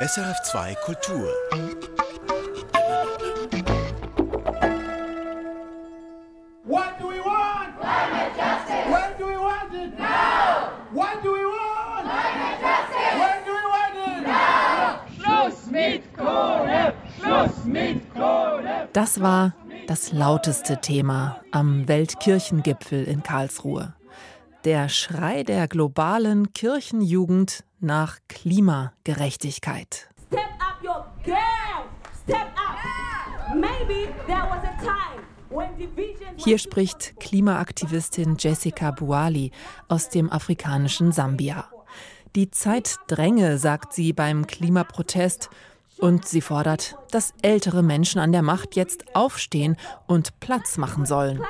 SRF2 Kultur. What do we want? Climate justice. When do we want it? Now. What do we want? Climate justice. When do we want it? Now. Schluss mit Kohle! Schluss mit Kohle! Das war das lauteste Thema am Weltkirchengipfel in Karlsruhe. Der Schrei der globalen Kirchenjugend nach Klimagerechtigkeit. Step up your game. Step up. Maybe there was a time Hier spricht Klimaaktivistin Jessica Buali aus dem afrikanischen Sambia. Die Zeit dränge, sagt sie beim Klimaprotest, und sie fordert, dass ältere Menschen an der Macht jetzt aufstehen und Platz machen sollen.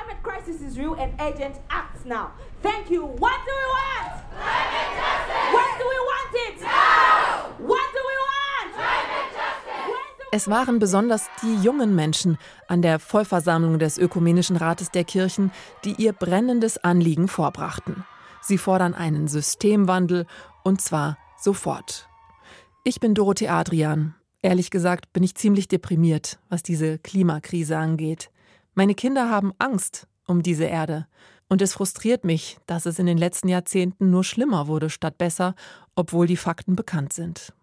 Thank you. What do we want? Climate justice. When do we want it? Now. What do we want? Climate justice. When do Es waren besonders die jungen Menschen an der Vollversammlung des Ökumenischen Rates der Kirchen, die ihr brennendes Anliegen vorbrachten. Sie fordern einen Systemwandel und zwar sofort. Ich bin Dorothee Adrian. Ehrlich gesagt bin ich ziemlich deprimiert, was diese Klimakrise angeht. Meine Kinder haben Angst um diese Erde. Und es frustriert mich, dass es in den letzten Jahrzehnten nur schlimmer wurde statt besser, obwohl die Fakten bekannt sind.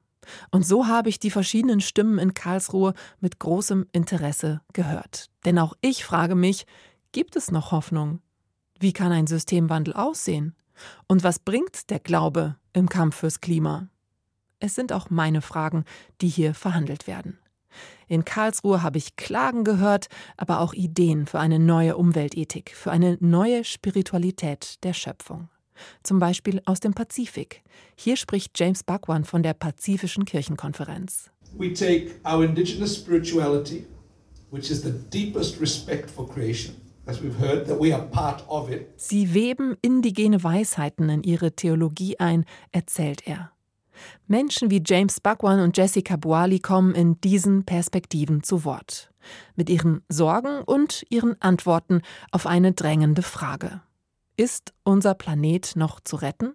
Und so habe ich die verschiedenen Stimmen in Karlsruhe mit großem Interesse gehört. Denn auch ich frage mich, gibt es noch Hoffnung? Wie kann ein Systemwandel aussehen? Und was bringt der Glaube im Kampf fürs Klima? Es sind auch meine Fragen, die hier verhandelt werden. In Karlsruhe habe ich Klagen gehört, aber auch Ideen für eine neue Umweltethik, für eine neue Spiritualität der Schöpfung. Zum Beispiel aus dem Pazifik. Hier spricht James Bhagwan von der Pazifischen Kirchenkonferenz. We take our indigenous spirituality, which is the deepest respect for creation. Sie weben indigene Weisheiten in ihre Theologie ein, erzählt er. Menschen wie James Bhagwan und Jessica Boali kommen in diesen Perspektiven zu Wort. Mit ihren Sorgen und ihren Antworten auf eine drängende Frage. Ist unser Planet noch zu retten?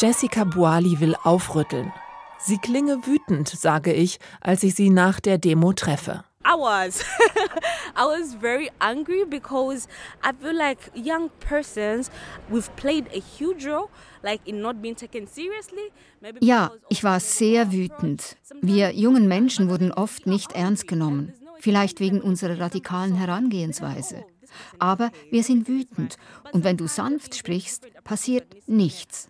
Jessica Boali will aufrütteln. Sie klinge wütend, sage ich, als ich sie nach der Demo treffe. I was. I was very angry because I feel like young persons, we've played a huge role, like in not being taken seriously. Maybe Ja, ich war sehr wütend. Wir jungen Menschen wurden oft nicht ernst genommen, vielleicht wegen unserer radikalen Herangehensweise. Aber wir sind wütend und wenn du sanft sprichst, passiert nichts.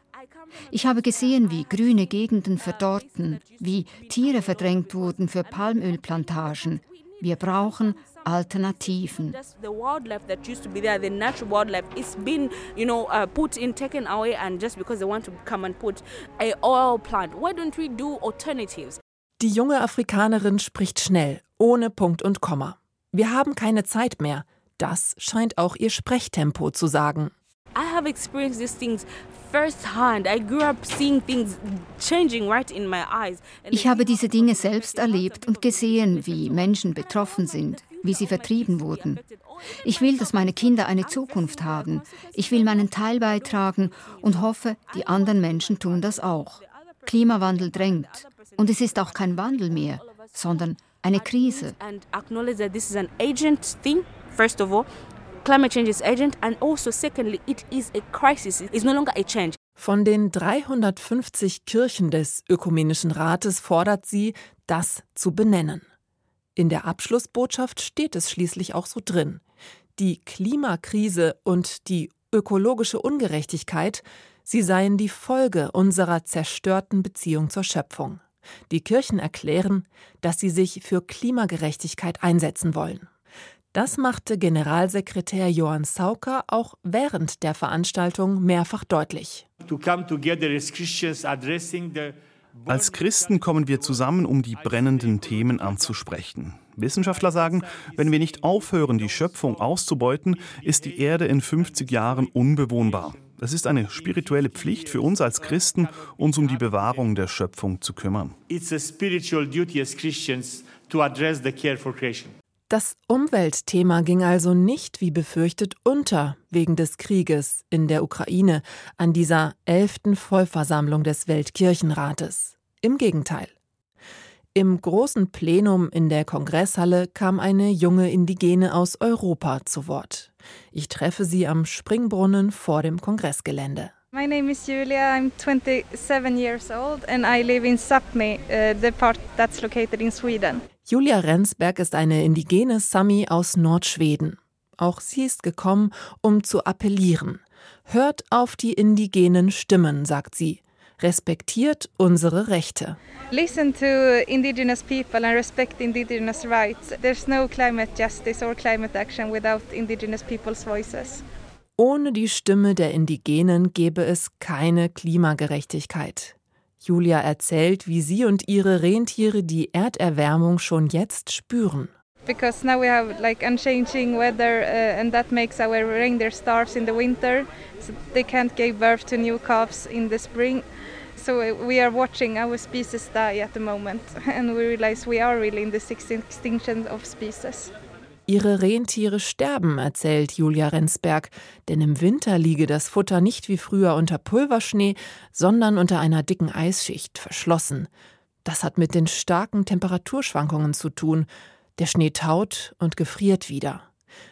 Ich habe gesehen, wie grüne Gegenden verdorrten, wie Tiere verdrängt wurden für Palmölplantagen. Wir brauchen Alternativen. Just the wildlife that used to be there, the natural wildlife, is been, you know, put in, taken away, and just because they want to come and put a oil plant, why don't we do alternatives? Die junge Afrikanerin spricht schnell, ohne Punkt und Komma. Wir haben keine Zeit mehr. Das scheint auch ihr Sprechtempo zu sagen. I have experienced these things firsthand. I grew up seeing things changing right in my eyes. And Ich habe diese Dinge also selbst erlebt und gesehen, wie. Menschen betroffen sind, wie sie vertrieben wurden. Ich will, dass meine Kinder eine Zukunft haben. Ich will meinen Teil beitragen und hoffe, die anderen Menschen tun das auch. Klimawandel drängt. Und es ist auch kein Wandel mehr, sondern eine Krise. And acknowledge that this is an agent thing, first of all. Climate change is agent, and also, secondly, it is a crisis. It's no longer a change. Von den 350 Kirchen des Ökumenischen Rates fordert sie, das zu benennen. In der Abschlussbotschaft steht es schließlich auch so drin. Die Klimakrise und die ökologische Ungerechtigkeit, sie seien die Folge unserer zerstörten Beziehung zur Schöpfung. Die Kirchen erklären, dass sie sich für Klimagerechtigkeit einsetzen wollen. Das machte Generalsekretär Johann Sauker auch während der Veranstaltung mehrfach deutlich. to come together as Christians addressing the Als Christen kommen wir zusammen, um die brennenden Themen anzusprechen. Wissenschaftler sagen, wenn wir nicht aufhören, die Schöpfung auszubeuten, ist die Erde in 50 Jahren unbewohnbar. Es ist eine spirituelle Pflicht für uns als Christen, uns um die Bewahrung der Schöpfung zu kümmern. It's a spiritual duty as Christians to address the care for creation. Das Umweltthema ging also nicht, wie befürchtet, unter wegen des Krieges in der Ukraine an dieser elften Vollversammlung des Weltkirchenrates. Im Gegenteil. Im großen Plenum in der Kongresshalle kam eine junge Indigene aus Europa zu Wort. Ich treffe sie am Springbrunnen vor dem Kongressgelände. My name is Julia. I'm 27 years old and I live in Sápmi, uh, the part that's located in Sweden. Julia Rensberg ist eine indigene Sami aus Nordschweden. Auch sie ist gekommen, um zu appellieren. Hört auf die indigenen Stimmen, sagt sie. Respektiert unsere Rechte. Listen to indigenous people and respect indigenous rights. There's no climate justice or climate action without indigenous people's voices. Ohne die Stimme der Indigenen gäbe es keine Klimagerechtigkeit. Julia erzählt, wie sie und ihre Rentiere die Erderwärmung schon jetzt spüren. Because now we have like unchanging weather uh, and that makes our reindeer starve in the winter. So they can't give birth to new calves in the spring. So we are watching our species die at the moment and we realize we are really in the extinction of species. Ihre Rentiere sterben, erzählt Julia Rensberg, denn im Winter liege das Futter nicht wie früher unter Pulverschnee, sondern unter einer dicken Eisschicht verschlossen. Das hat mit den starken Temperaturschwankungen zu tun. Der Schnee taut und gefriert wieder.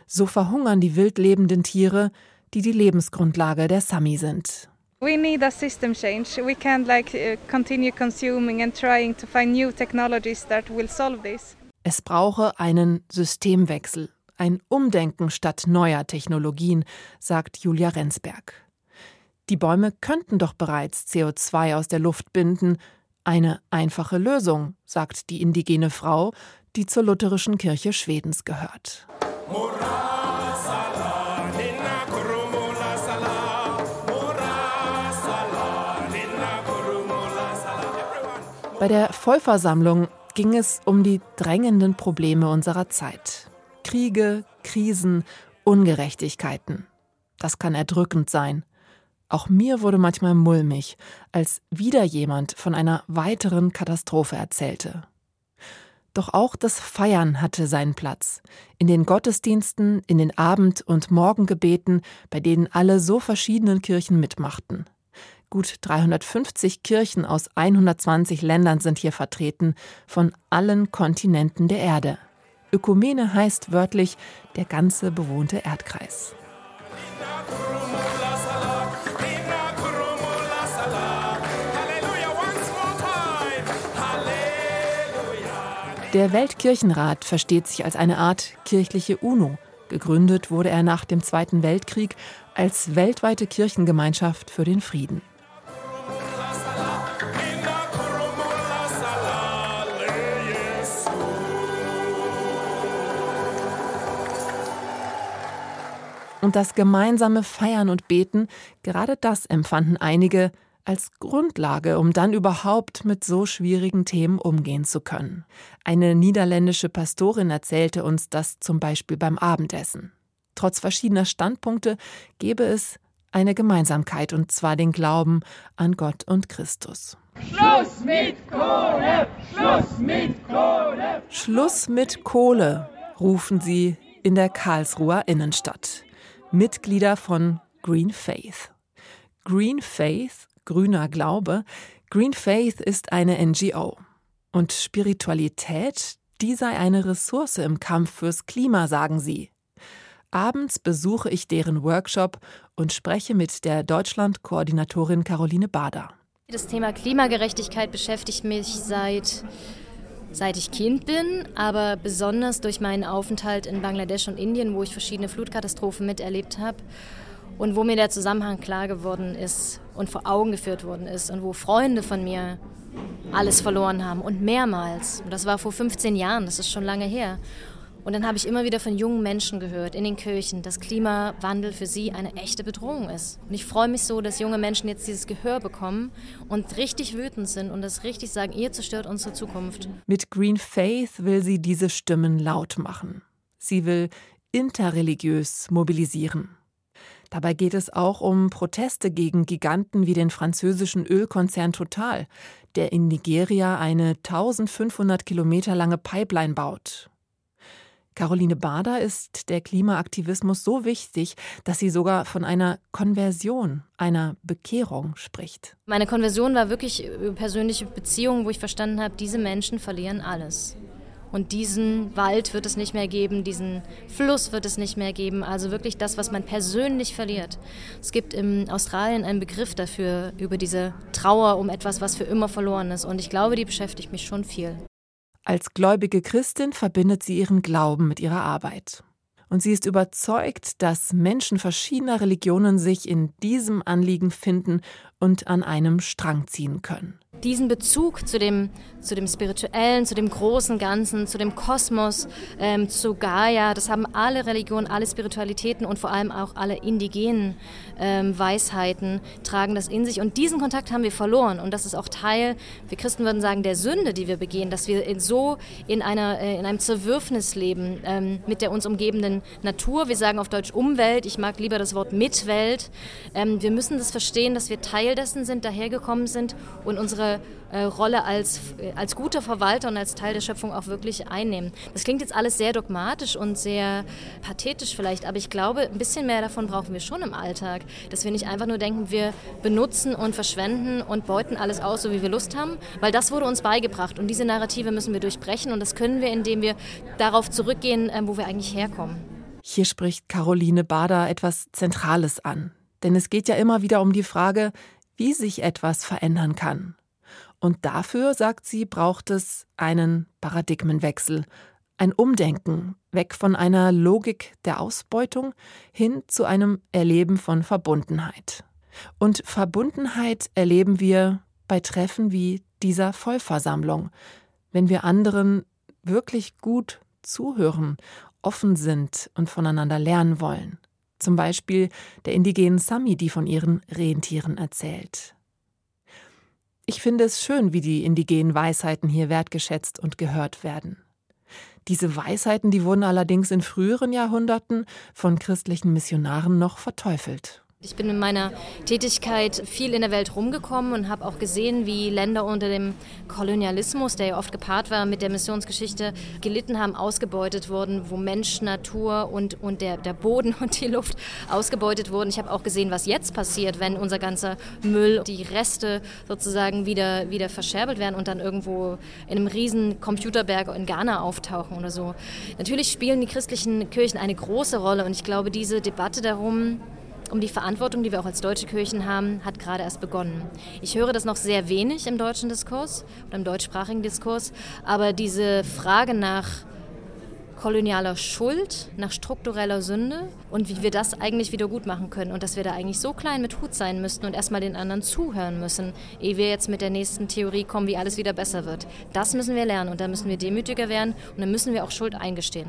So verhungern die wild lebenden Tiere, die die Lebensgrundlage der Sami sind. We need a system change. We can't like uh, continue consuming and trying to find new technologies that will solve this. Es brauche einen Systemwechsel, ein Umdenken statt neuer Technologien, sagt Julia Rensberg. Die Bäume könnten doch bereits CO2 aus der Luft binden. Eine einfache Lösung, sagt die indigene Frau, die zur lutherischen Kirche Schwedens gehört. Bei der Vollversammlung ging es um die drängenden Probleme unserer Zeit. Kriege, Krisen, Ungerechtigkeiten. Das kann erdrückend sein. Auch mir wurde manchmal mulmig, als wieder jemand von einer weiteren Katastrophe erzählte. Doch auch das Feiern hatte seinen Platz. In den Gottesdiensten, in den Abend- und Morgengebeten, bei denen alle so verschiedenen Kirchen mitmachten. Gut 350 Kirchen aus 120 Ländern sind hier vertreten, von allen Kontinenten der Erde. Ökumene heißt wörtlich der ganze bewohnte Erdkreis. Der Weltkirchenrat versteht sich als eine Art kirchliche UNO. Gegründet wurde er nach dem Zweiten Weltkrieg als weltweite Kirchengemeinschaft für den Frieden. Und das gemeinsame Feiern und Beten, gerade das empfanden einige als Grundlage, um dann überhaupt mit so schwierigen Themen umgehen zu können. Eine niederländische Pastorin erzählte uns das zum Beispiel beim Abendessen. Trotz verschiedener Standpunkte gebe es eine Gemeinsamkeit, und zwar den Glauben an Gott und Christus. Schluss mit Kohle! Schluss mit Kohle! Schluss mit Kohle, rufen sie in der Karlsruher Innenstadt. Mitglieder von Green Faith. Green Faith, grüner Glaube, Green Faith ist eine NGO. Und Spiritualität, die sei eine Ressource im Kampf fürs Klima, sagen sie. Abends besuche ich deren Workshop und spreche mit der Deutschland-Koordinatorin Caroline Bader. Das Thema Klimagerechtigkeit beschäftigt mich seit seit ich Kind bin, aber besonders durch meinen Aufenthalt in Bangladesch und Indien, wo ich verschiedene Flutkatastrophen miterlebt habe und wo mir der Zusammenhang klar geworden ist und vor Augen geführt worden ist und wo Freunde von mir alles verloren haben und mehrmals. Und das war vor 15 Jahren, das ist schon lange her. Und dann habe ich immer wieder von jungen Menschen gehört in den Kirchen, dass Klimawandel für sie eine echte Bedrohung ist. Und ich freue mich so, dass junge Menschen jetzt dieses Gehör bekommen und richtig wütend sind und das richtig sagen, ihr zerstört unsere Zukunft. Mit Green Faith will sie diese Stimmen laut machen. Sie will interreligiös mobilisieren. Dabei geht es auch um Proteste gegen Giganten wie den französischen Ölkonzern Total, der in Nigeria eine 1500 Kilometer lange Pipeline baut. Caroline Bader ist der Klimaaktivismus so wichtig, dass sie sogar von einer Konversion, einer Bekehrung spricht. Meine Konversion war wirklich persönliche Beziehungen, wo ich verstanden habe, diese Menschen verlieren alles. Und diesen Wald wird es nicht mehr geben, diesen Fluss wird es nicht mehr geben. Also wirklich das, was man persönlich verliert. Es gibt in Australien einen Begriff dafür, über diese Trauer um etwas, was für immer verloren ist. Und ich glaube, die beschäftigt mich schon viel. Als gläubige Christin verbindet sie ihren Glauben mit ihrer Arbeit. Und sie ist überzeugt, dass Menschen verschiedener Religionen sich in diesem Anliegen finden und an einem Strang ziehen können diesen Bezug zu dem, zu dem Spirituellen, zu dem großen Ganzen, zu dem Kosmos, ähm, zu Gaia, das haben alle Religionen, alle Spiritualitäten und vor allem auch alle indigenen ähm, Weisheiten tragen das in sich. Und diesen Kontakt haben wir verloren. Und das ist auch Teil, wir Christen würden sagen, der Sünde, die wir begehen, dass wir in so in, einer, äh, in einem Zerwürfnis leben ähm, mit der uns umgebenden Natur. Wir sagen auf Deutsch Umwelt, ich mag lieber das Wort Mitwelt. Ähm, wir müssen das verstehen, dass wir Teil dessen sind, dahergekommen sind und unsere unsere äh, Rolle als, äh, als guter Verwalter und als Teil der Schöpfung auch wirklich einnehmen. Das klingt jetzt alles sehr dogmatisch und sehr pathetisch vielleicht, aber ich glaube, ein bisschen mehr davon brauchen wir schon im Alltag. Dass wir nicht einfach nur denken, wir benutzen und verschwenden und beuten alles aus, so wie wir Lust haben, weil das wurde uns beigebracht und diese Narrative müssen wir durchbrechen und das können wir, indem wir darauf zurückgehen, äh, wo wir eigentlich herkommen. Hier spricht Caroline Bader etwas Zentrales an. Denn es geht ja immer wieder um die Frage, wie sich etwas verändern kann. Und dafür, sagt sie, braucht es einen Paradigmenwechsel, ein Umdenken, weg von einer Logik der Ausbeutung hin zu einem Erleben von Verbundenheit. Und Verbundenheit erleben wir bei Treffen wie dieser Vollversammlung, wenn wir anderen wirklich gut zuhören, offen sind und voneinander lernen wollen. Zum Beispiel der indigenen Sami, die von ihren Rentieren erzählt. Ich finde es schön, wie die indigenen Weisheiten hier wertgeschätzt und gehört werden. Diese Weisheiten, die wurden allerdings in früheren Jahrhunderten von christlichen Missionaren noch verteufelt. Ich bin in meiner Tätigkeit viel in der Welt rumgekommen und habe auch gesehen, wie Länder unter dem Kolonialismus, der ja oft gepaart war mit der Missionsgeschichte, gelitten haben, ausgebeutet wurden, wo Mensch, Natur und, und der, der Boden und die Luft ausgebeutet wurden. Ich habe auch gesehen, was jetzt passiert, wenn unser ganzer Müll, die Reste sozusagen wieder, wieder verscherbelt werden und dann irgendwo in einem riesen Computerberg in Ghana auftauchen oder so. Natürlich spielen die christlichen Kirchen eine große Rolle und ich glaube, diese Debatte darum, um die Verantwortung, die wir auch als deutsche Kirchen haben, hat gerade erst begonnen. Ich höre das noch sehr wenig im deutschen Diskurs oder im deutschsprachigen Diskurs, aber diese Frage nach kolonialer Schuld, nach struktureller Sünde und wie wir das eigentlich wieder gut machen können und dass wir da eigentlich so klein mit Hut sein müssten und erstmal den anderen zuhören müssen, ehe wir jetzt mit der nächsten Theorie kommen, wie alles wieder besser wird. Das müssen wir lernen und da müssen wir demütiger werden und dann müssen wir auch Schuld eingestehen.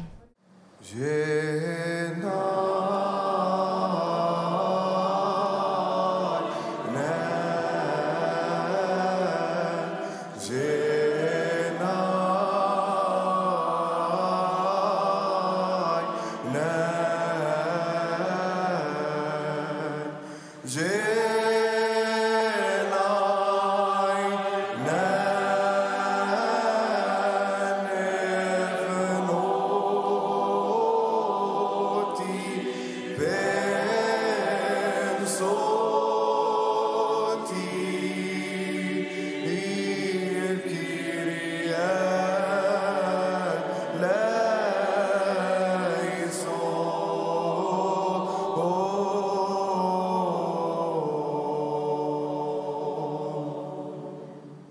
Jenna.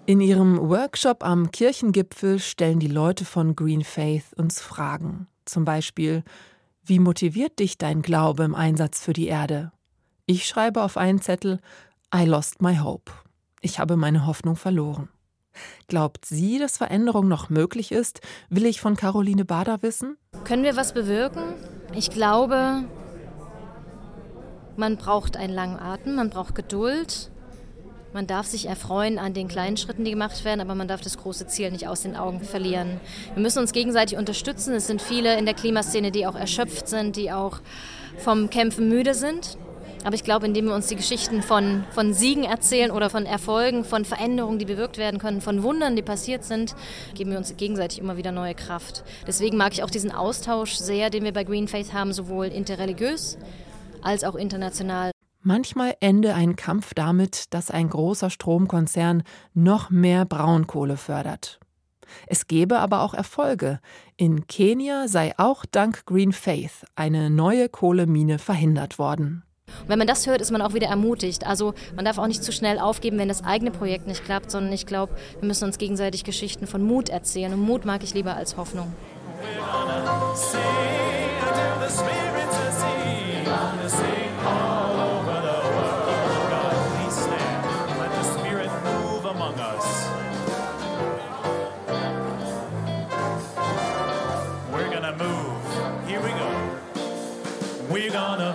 In ihrem Workshop am Kirchengipfel stellen die Leute von Green Faith uns Fragen. Zum Beispiel, wie motiviert dich dein Glaube im Einsatz für die Erde? Ich schreibe auf einen Zettel, I lost my hope. Ich habe meine Hoffnung verloren. Glaubt sie, dass Veränderung noch möglich ist? Will ich von Caroline Bader wissen? Können wir was bewirken? Ich glaube, man braucht einen langen Atem, man braucht Geduld, man darf sich erfreuen an den kleinen Schritten, die gemacht werden, aber man darf das große Ziel nicht aus den Augen verlieren. Wir müssen uns gegenseitig unterstützen. Es sind viele in der Klimaszene, die auch erschöpft sind, die auch vom Kämpfen müde sind. Aber ich glaube, indem wir uns die Geschichten von, von Siegen erzählen oder von Erfolgen, von Veränderungen, die bewirkt werden können, von Wundern, die passiert sind, geben wir uns gegenseitig immer wieder neue Kraft. Deswegen mag ich auch diesen Austausch sehr, den wir bei Green Faith haben, sowohl interreligiös als auch international. Manchmal ende ein Kampf damit, dass ein großer Stromkonzern noch mehr Braunkohle fördert. Es gebe aber auch Erfolge. In Kenia sei auch dank Green Faith eine neue Kohlemine verhindert worden. Und wenn man das hört, ist man auch wieder ermutigt. Also man darf auch nicht zu schnell aufgeben, wenn das eigene Projekt nicht klappt, sondern ich glaube, wir müssen uns gegenseitig Geschichten von Mut erzählen. Und Mut mag ich lieber als Hoffnung. We're gonna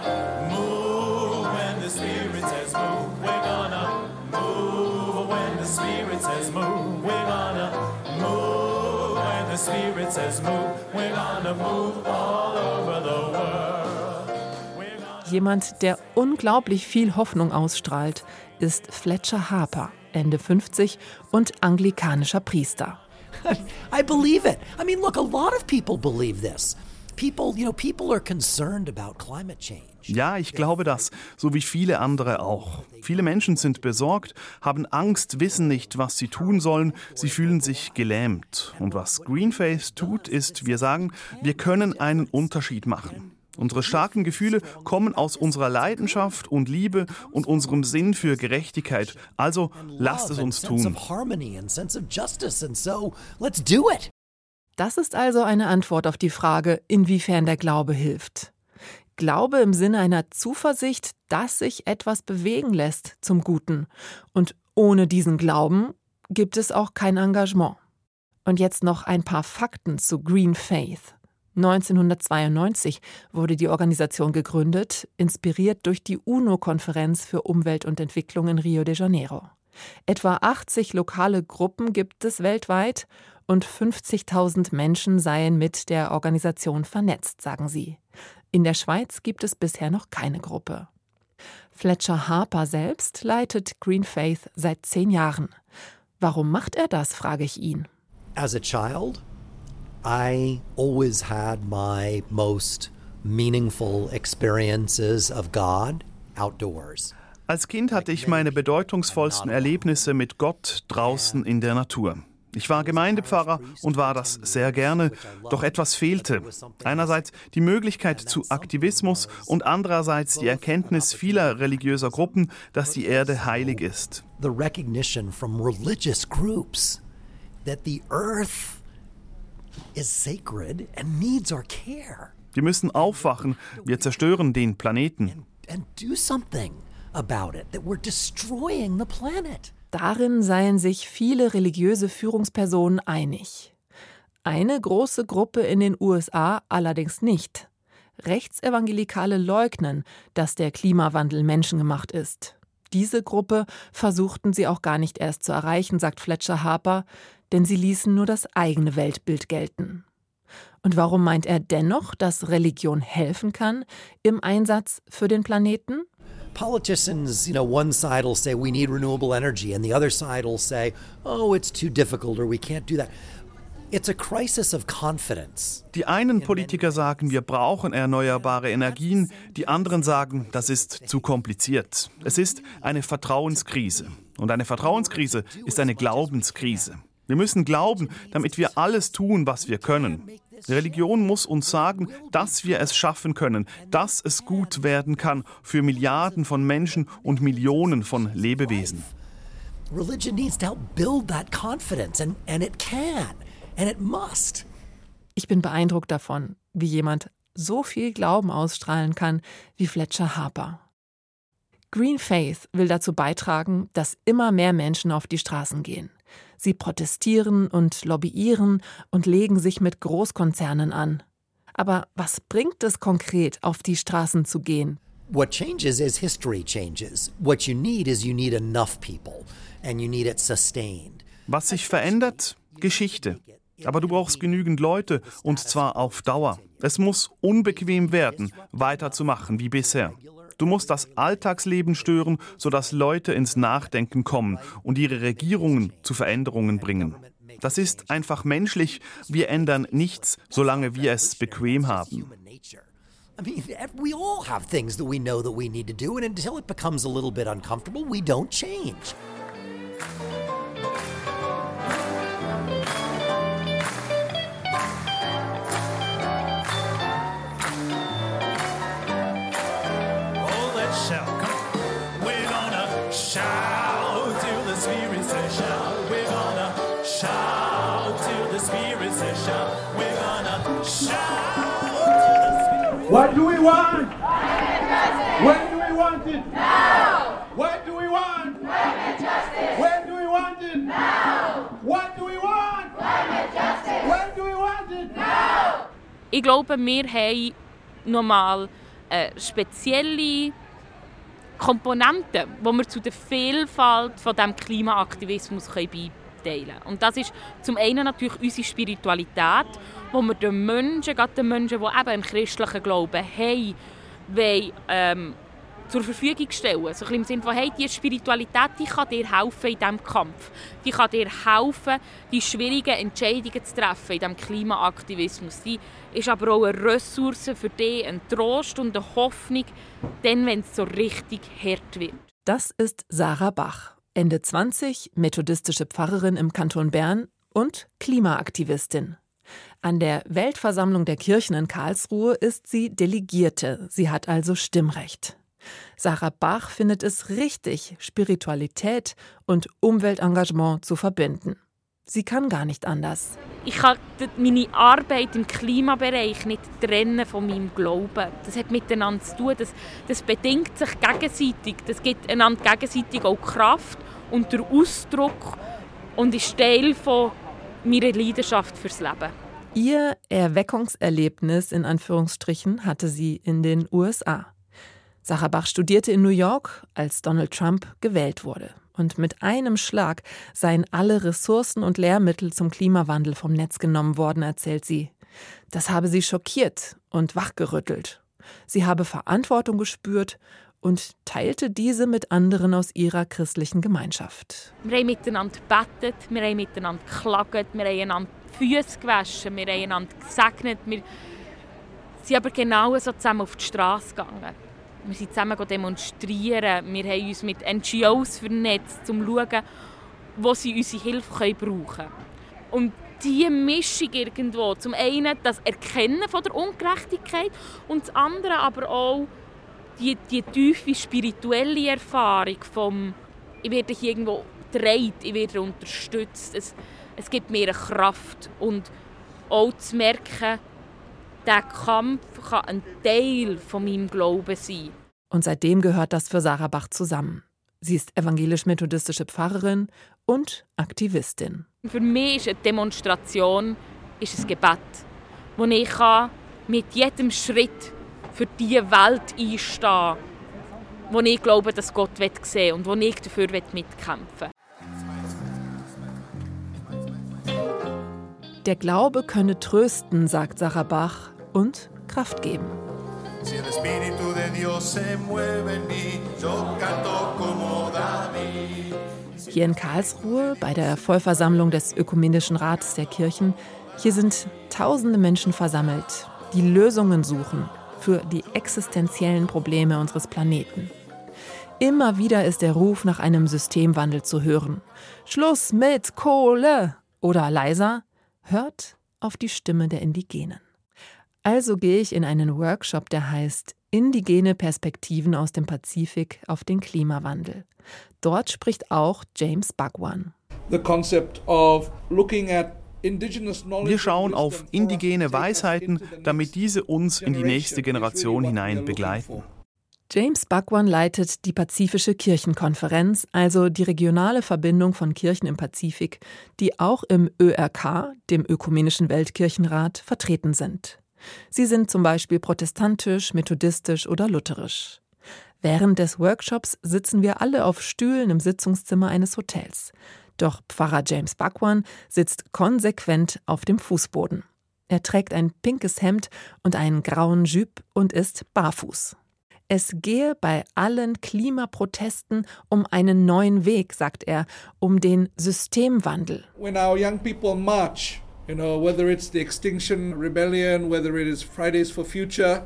move when the Spirit says move. We're gonna move when the Spirit says move. We're gonna move when the Spirit says move. We're gonna move all over the world. Jemand, der unglaublich viel Hoffnung ausstrahlt, ist Fletcher Harper, Ende 50 und anglikanischer Priester. I believe it. I mean, look, a lot of people believe this. People, you know, people are concerned about climate change. Ja, ich glaube das, so wie viele andere auch. Viele Menschen sind besorgt, haben Angst, wissen nicht, was sie tun sollen, sie fühlen sich gelähmt. Und was Greenface tut, ist, wir sagen, wir können einen Unterschied machen. Unsere starken Gefühle kommen aus unserer Leidenschaft und Liebe und unserem Sinn für Gerechtigkeit. Also lasst es uns tun. Das ist also eine Antwort auf die Frage, inwiefern der Glaube hilft. Glaube im Sinne einer Zuversicht, dass sich etwas bewegen lässt zum Guten. Und ohne diesen Glauben gibt es auch kein Engagement. Und jetzt noch ein paar Fakten zu Green Faith. 1992 wurde die Organisation gegründet, inspiriert durch die UNO-Konferenz für Umwelt und Entwicklung in Rio de Janeiro. Etwa 80 lokale Gruppen gibt es weltweit und 50.000 Menschen seien mit der Organisation vernetzt, sagen sie. In der Schweiz gibt es bisher noch keine Gruppe. Fletcher Harper selbst leitet Green Faith seit zehn Jahren. Warum macht er das, frage ich ihn. As a child, I always had my most meaningful experiences of God outdoors. Als Kind hatte ich meine bedeutungsvollsten Erlebnisse mit Gott draußen in der Natur. Ich war Gemeindepfarrer und war das sehr gerne, doch etwas fehlte. Einerseits die Möglichkeit zu Aktivismus und andererseits die Erkenntnis vieler religiöser Gruppen, dass die Erde heilig ist. The recognition from religious groups that the earth is sacred and needs our care. Wir müssen aufwachen, wir zerstören den Planeten. And do something about it, that we're destroying the planet. Darin seien sich viele religiöse Führungspersonen einig. Eine große Gruppe in den USA allerdings nicht. Rechtsevangelikale leugnen, dass der Klimawandel menschengemacht ist. Diese Gruppe versuchten sie auch gar nicht erst zu erreichen, sagt Fletcher Harper, denn sie ließen nur das eigene Weltbild gelten. Und warum meint er dennoch, dass Religion helfen kann im Einsatz für den Planeten? Politicians, you know, one side will say we need renewable energy, and the other side will say, oh, it's too difficult or we can't do that. It's a crisis of confidence. Die einen Politiker sagen, wir brauchen erneuerbare Energien, die anderen sagen, das ist zu kompliziert. Es ist eine Vertrauenskrise. Und eine Vertrauenskrise ist eine Glaubenskrise. Wir müssen glauben, damit wir alles tun, was wir können. Religion muss uns sagen, dass wir es schaffen können, dass es gut werden kann für Milliarden von Menschen und Millionen von Lebewesen. Religion needs to help build that confidence and, and it can and it must. Ich bin beeindruckt davon, wie jemand so viel Glauben ausstrahlen kann wie Fletcher Harper. Green Faith will dazu beitragen, dass immer mehr Menschen auf die Straßen gehen. Sie protestieren und lobbyieren und legen sich mit Großkonzernen an. Aber was bringt es konkret, auf die Straßen zu gehen? What changes is history changes. What you need is you need enough people and you need it sustained. Was sich verändert? Geschichte. Aber du brauchst genügend Leute und zwar auf Dauer. Es muss unbequem werden, weiterzumachen wie bisher. Du musst das Alltagsleben stören, sodass Leute ins Nachdenken kommen und ihre Regierungen zu Veränderungen bringen. Das ist einfach menschlich. Wir ändern nichts, solange wir es bequem haben. I mean, we all have things that we know that we need to do, and until it becomes a little bit uncomfortable, we don't change. Shout till the Spirit says shout. We're gonna shout till the Spirit says shout. We're gonna shout. To the spirit What do we want? When do we want it? Now. What do we want? Climate justice. When do we want it? Now. What do we want? Climate justice. When do we want it? Now. Ich glaube, wir haben nochmal äh, spezielle Komponenten, die wir zu der Vielfalt von dem Klimaaktivismus beiteilen können. Und das ist zum einen natürlich unsere Spiritualität, wo wir den Menschen, gerade den Menschen, die eben einen christlichen Glauben haben, wollen, ähm, zur Verfügung stellen. So ein bisschen im Sinne von, hey, die Spiritualität die kann dir helfen in diesem Kampf. Die kann dir helfen, die schwierigen Entscheidungen zu treffen in diesem Klimaaktivismus. Die ist aber auch eine Ressource für dich, ein Trost und eine Hoffnung, dann, wenn es so richtig hart wird. Das ist Sarah Bach, Ende 20, methodistische Pfarrerin im Kanton Bern und Klimaaktivistin. An der Weltversammlung der Kirchen in Karlsruhe ist sie Delegierte, sie hat also Stimmrecht. Sarah Bach findet es richtig, Spiritualität und Umweltengagement zu verbinden. Sie kann gar nicht anders. Ich kann meine Arbeit im Klimabereich nicht trennen von meinem Glauben. Das hat miteinander zu tun. Das, das bedingt sich gegenseitig. Das gibt einander gegenseitig auch Kraft und der Ausdruck und ist Teil von meiner Leidenschaft fürs Leben. Ihr Erweckungserlebnis in Anführungsstrichen hatte sie in den USA. Sarah Bach studierte in New York, als Donald Trump gewählt wurde. Und mit einem Schlag seien alle Ressourcen und Lehrmittel zum Klimawandel vom Netz genommen worden, erzählt sie. Das habe sie schockiert und wachgerüttelt. Sie habe Verantwortung gespürt und teilte diese mit anderen aus ihrer christlichen Gemeinschaft. Wir haben miteinander gebetet, wir haben miteinander geklagt, wir haben einander die Füße gewaschen, wir haben einander gesegnet. Wir sind aber genau so zusammen auf die Straße gegangen. Wir sind zusammen demonstrieren, wir haben uns mit NGOs vernetzt, um zu schauen, wo sie unsere Hilfe brauchen können. Und diese Mischung irgendwo, zum einen das Erkennen von der Ungerechtigkeit und das andere aber auch die, die tiefe spirituelle Erfahrung vom ich werde hier irgendwo getragen, ich werde unterstützt. Es, es gibt mir eine Kraft und auch zu merken, der Kampf kann ein Teil von meinem Glauben sein. Und seitdem gehört das für Sarah Bach zusammen. Sie ist evangelisch-methodistische Pfarrerin und Aktivistin. Für mich ist eine Demonstration ist ein Gebet, wo ich mit jedem Schritt für diese Welt einstehen wo ich glaube, dass Gott sehen will und wo ich dafür mitkämpfen will. Der Glaube könne trösten, sagt Sarah Bach, und Kraft geben. Hier in Karlsruhe bei der Vollversammlung des Ökumenischen Rates der Kirchen, hier sind tausende Menschen versammelt, die Lösungen suchen für die existenziellen Probleme unseres Planeten. Immer wieder ist der Ruf nach einem Systemwandel zu hören. Schluss mit Kohle! Oder leiser, hört auf die Stimme der Indigenen. Also gehe ich in einen Workshop, der heißt Indigene Perspektiven aus dem Pazifik auf den Klimawandel. Dort spricht auch James Bhagwan. Wir schauen auf indigene Weisheiten, damit diese uns in die nächste Generation hinein begleiten. James Bhagwan leitet die Pazifische Kirchenkonferenz, also die regionale Verbindung von Kirchen im Pazifik, die auch im ÖRK, dem Ökumenischen Weltkirchenrat, vertreten sind. Sie sind zum Beispiel protestantisch, methodistisch oder lutherisch. Während des Workshops sitzen wir alle auf Stühlen im Sitzungszimmer eines Hotels. Doch Pfarrer James Bhagwan sitzt konsequent auf dem Fußboden. Er trägt ein pinkes Hemd und einen grauen Jupe und ist barfuß. Es gehe bei allen Klimaprotesten um einen neuen Weg, sagt er, um den Systemwandel. When our young people march, you know, whether it's the Extinction Rebellion, whether it is Fridays for Future,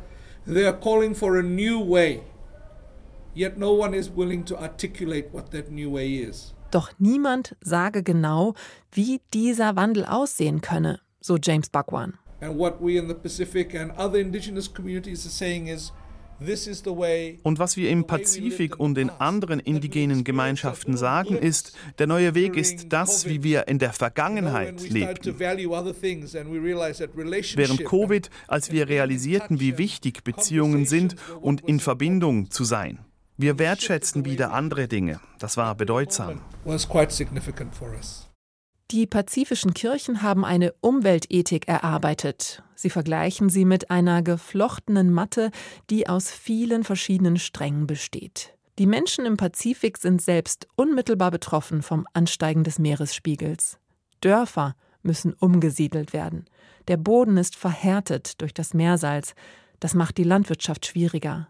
they are calling for a new way. Yet no one is willing to articulate what that new way is. Doch niemand sage genau, wie dieser Wandel aussehen könne, so James Bhagwan. And what we in the Pacific and other indigenous communities are saying is und was wir im Pazifik und in anderen indigenen Gemeinschaften sagen, ist, der neue Weg ist das, wie wir in der Vergangenheit lebten. Während Covid, als wir realisierten, wie wichtig Beziehungen sind und in Verbindung zu sein. Wir wertschätzen wieder andere Dinge. Das war bedeutsam. Die pazifischen Kirchen haben eine Umweltethik erarbeitet. Sie vergleichen sie mit einer geflochtenen Matte, die aus vielen verschiedenen Strängen besteht. Die Menschen im Pazifik sind selbst unmittelbar betroffen vom Ansteigen des Meeresspiegels. Dörfer müssen umgesiedelt werden. Der Boden ist verhärtet durch das Meersalz. Das macht die Landwirtschaft schwieriger.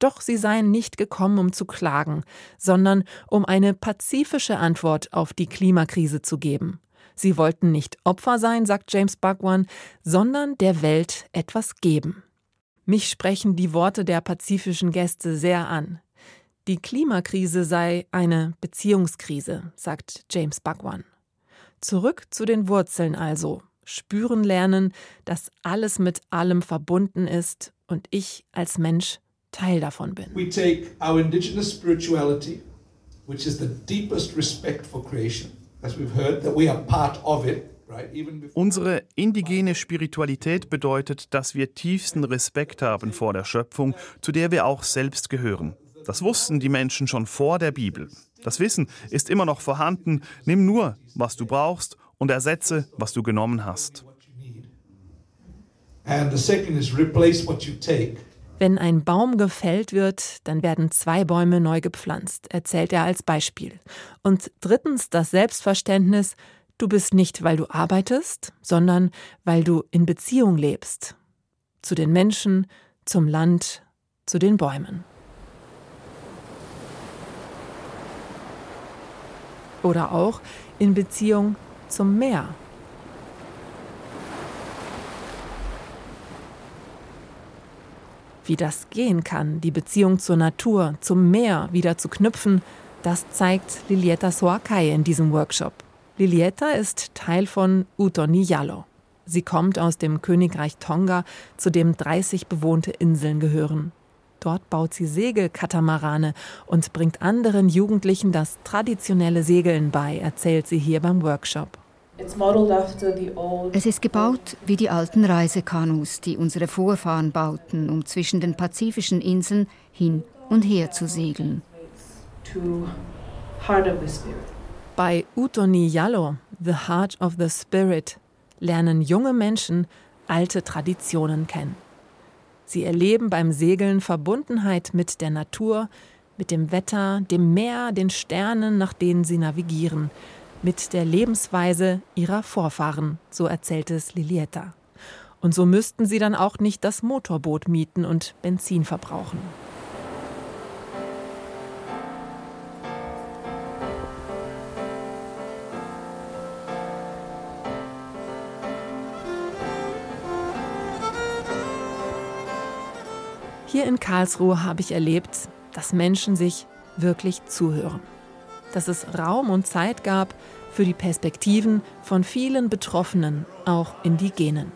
Doch sie seien nicht gekommen, um zu klagen, sondern um eine pazifische Antwort auf die Klimakrise zu geben. Sie wollten nicht Opfer sein, sagt James Bhagwan, sondern der Welt etwas geben. Mich sprechen die Worte der pazifischen Gäste sehr an. Die Klimakrise sei eine Beziehungskrise, sagt James Bhagwan. Zurück zu den Wurzeln also, spüren lernen, dass alles mit allem verbunden ist und ich als Mensch Teil davon bin. We take our indigenous spirituality, which is the deepest respect for creation, as we've heard, that we are part of it. Unsere indigene Spiritualität bedeutet, dass wir tiefsten Respekt haben vor der Schöpfung, zu der wir auch selbst gehören. Das wussten die Menschen schon vor der Bibel. Das Wissen ist immer noch vorhanden. Nimm nur, was du brauchst und ersetze, was du genommen hast. And the second is replace what you take wenn ein Baum gefällt wird, dann werden zwei Bäume neu gepflanzt, erzählt er als Beispiel. Und drittens das Selbstverständnis, du bist nicht, weil du arbeitest, sondern weil du in Beziehung lebst. Zu den Menschen, zum Land, zu den Bäumen. Oder auch in Beziehung zum Meer. Wie das gehen kann, die Beziehung zur Natur, zum Meer wieder zu knüpfen, das zeigt Lilieta Soakai in diesem Workshop. Lilieta ist Teil von Utoni Yalo. Sie kommt aus dem Königreich Tonga, zu dem 30 bewohnte Inseln gehören. Dort baut sie Segelkatamarane und bringt anderen Jugendlichen das traditionelle Segeln bei, erzählt sie hier beim Workshop. Es ist gebaut wie die alten Reisekanus, die unsere Vorfahren bauten, um zwischen den pazifischen Inseln hin und her zu segeln. Bei Utoni Yalo, The Heart of the Spirit, lernen junge Menschen alte Traditionen kennen. Sie erleben beim Segeln Verbundenheit mit der Natur, mit dem Wetter, dem Meer, den Sternen, nach denen sie navigieren – mit der Lebensweise ihrer Vorfahren, so erzählt es Lilietta. Und so müssten sie dann auch nicht das Motorboot mieten und Benzin verbrauchen. Hier in Karlsruhe habe ich erlebt, dass Menschen sich wirklich zuhören dass es Raum und Zeit gab für die Perspektiven von vielen Betroffenen, auch Indigenen.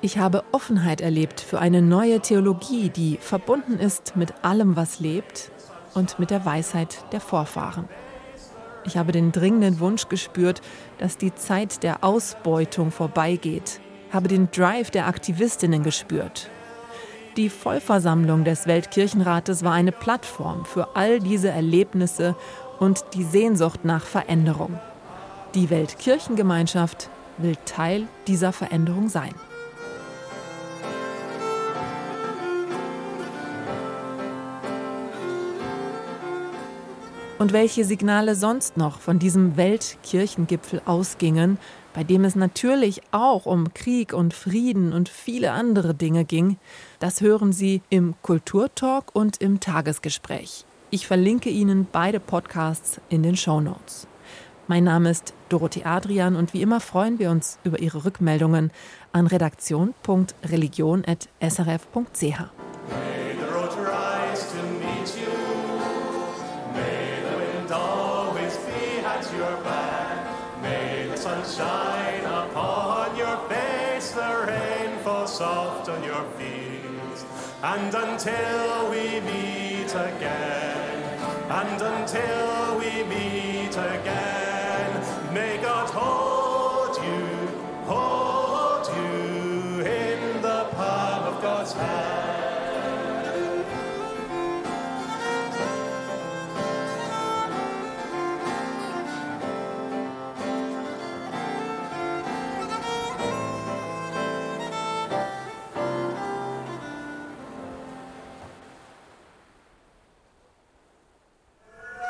Ich habe Offenheit erlebt für eine neue Theologie, die verbunden ist mit allem, was lebt und mit der Weisheit der Vorfahren. Ich habe den dringenden Wunsch gespürt, dass die Zeit der Ausbeutung vorbeigeht, habe den Drive der Aktivistinnen gespürt. Die Vollversammlung des Weltkirchenrates war eine Plattform für all diese Erlebnisse und die Sehnsucht nach Veränderung. Die Weltkirchengemeinschaft will Teil dieser Veränderung sein. Und welche Signale sonst noch von diesem Weltkirchengipfel ausgingen, bei dem es natürlich auch um Krieg und Frieden und viele andere Dinge ging, das hören Sie im Kulturtalk und im Tagesgespräch. Ich verlinke Ihnen beide Podcasts in den Show Notes. Mein Name ist Dorothee Adrian und wie immer freuen wir uns über Ihre Rückmeldungen an redaktion.religion.srf.ch. sunshine upon your face, the rain falls soft on your fields. And until we meet again, and until we meet again, may God hold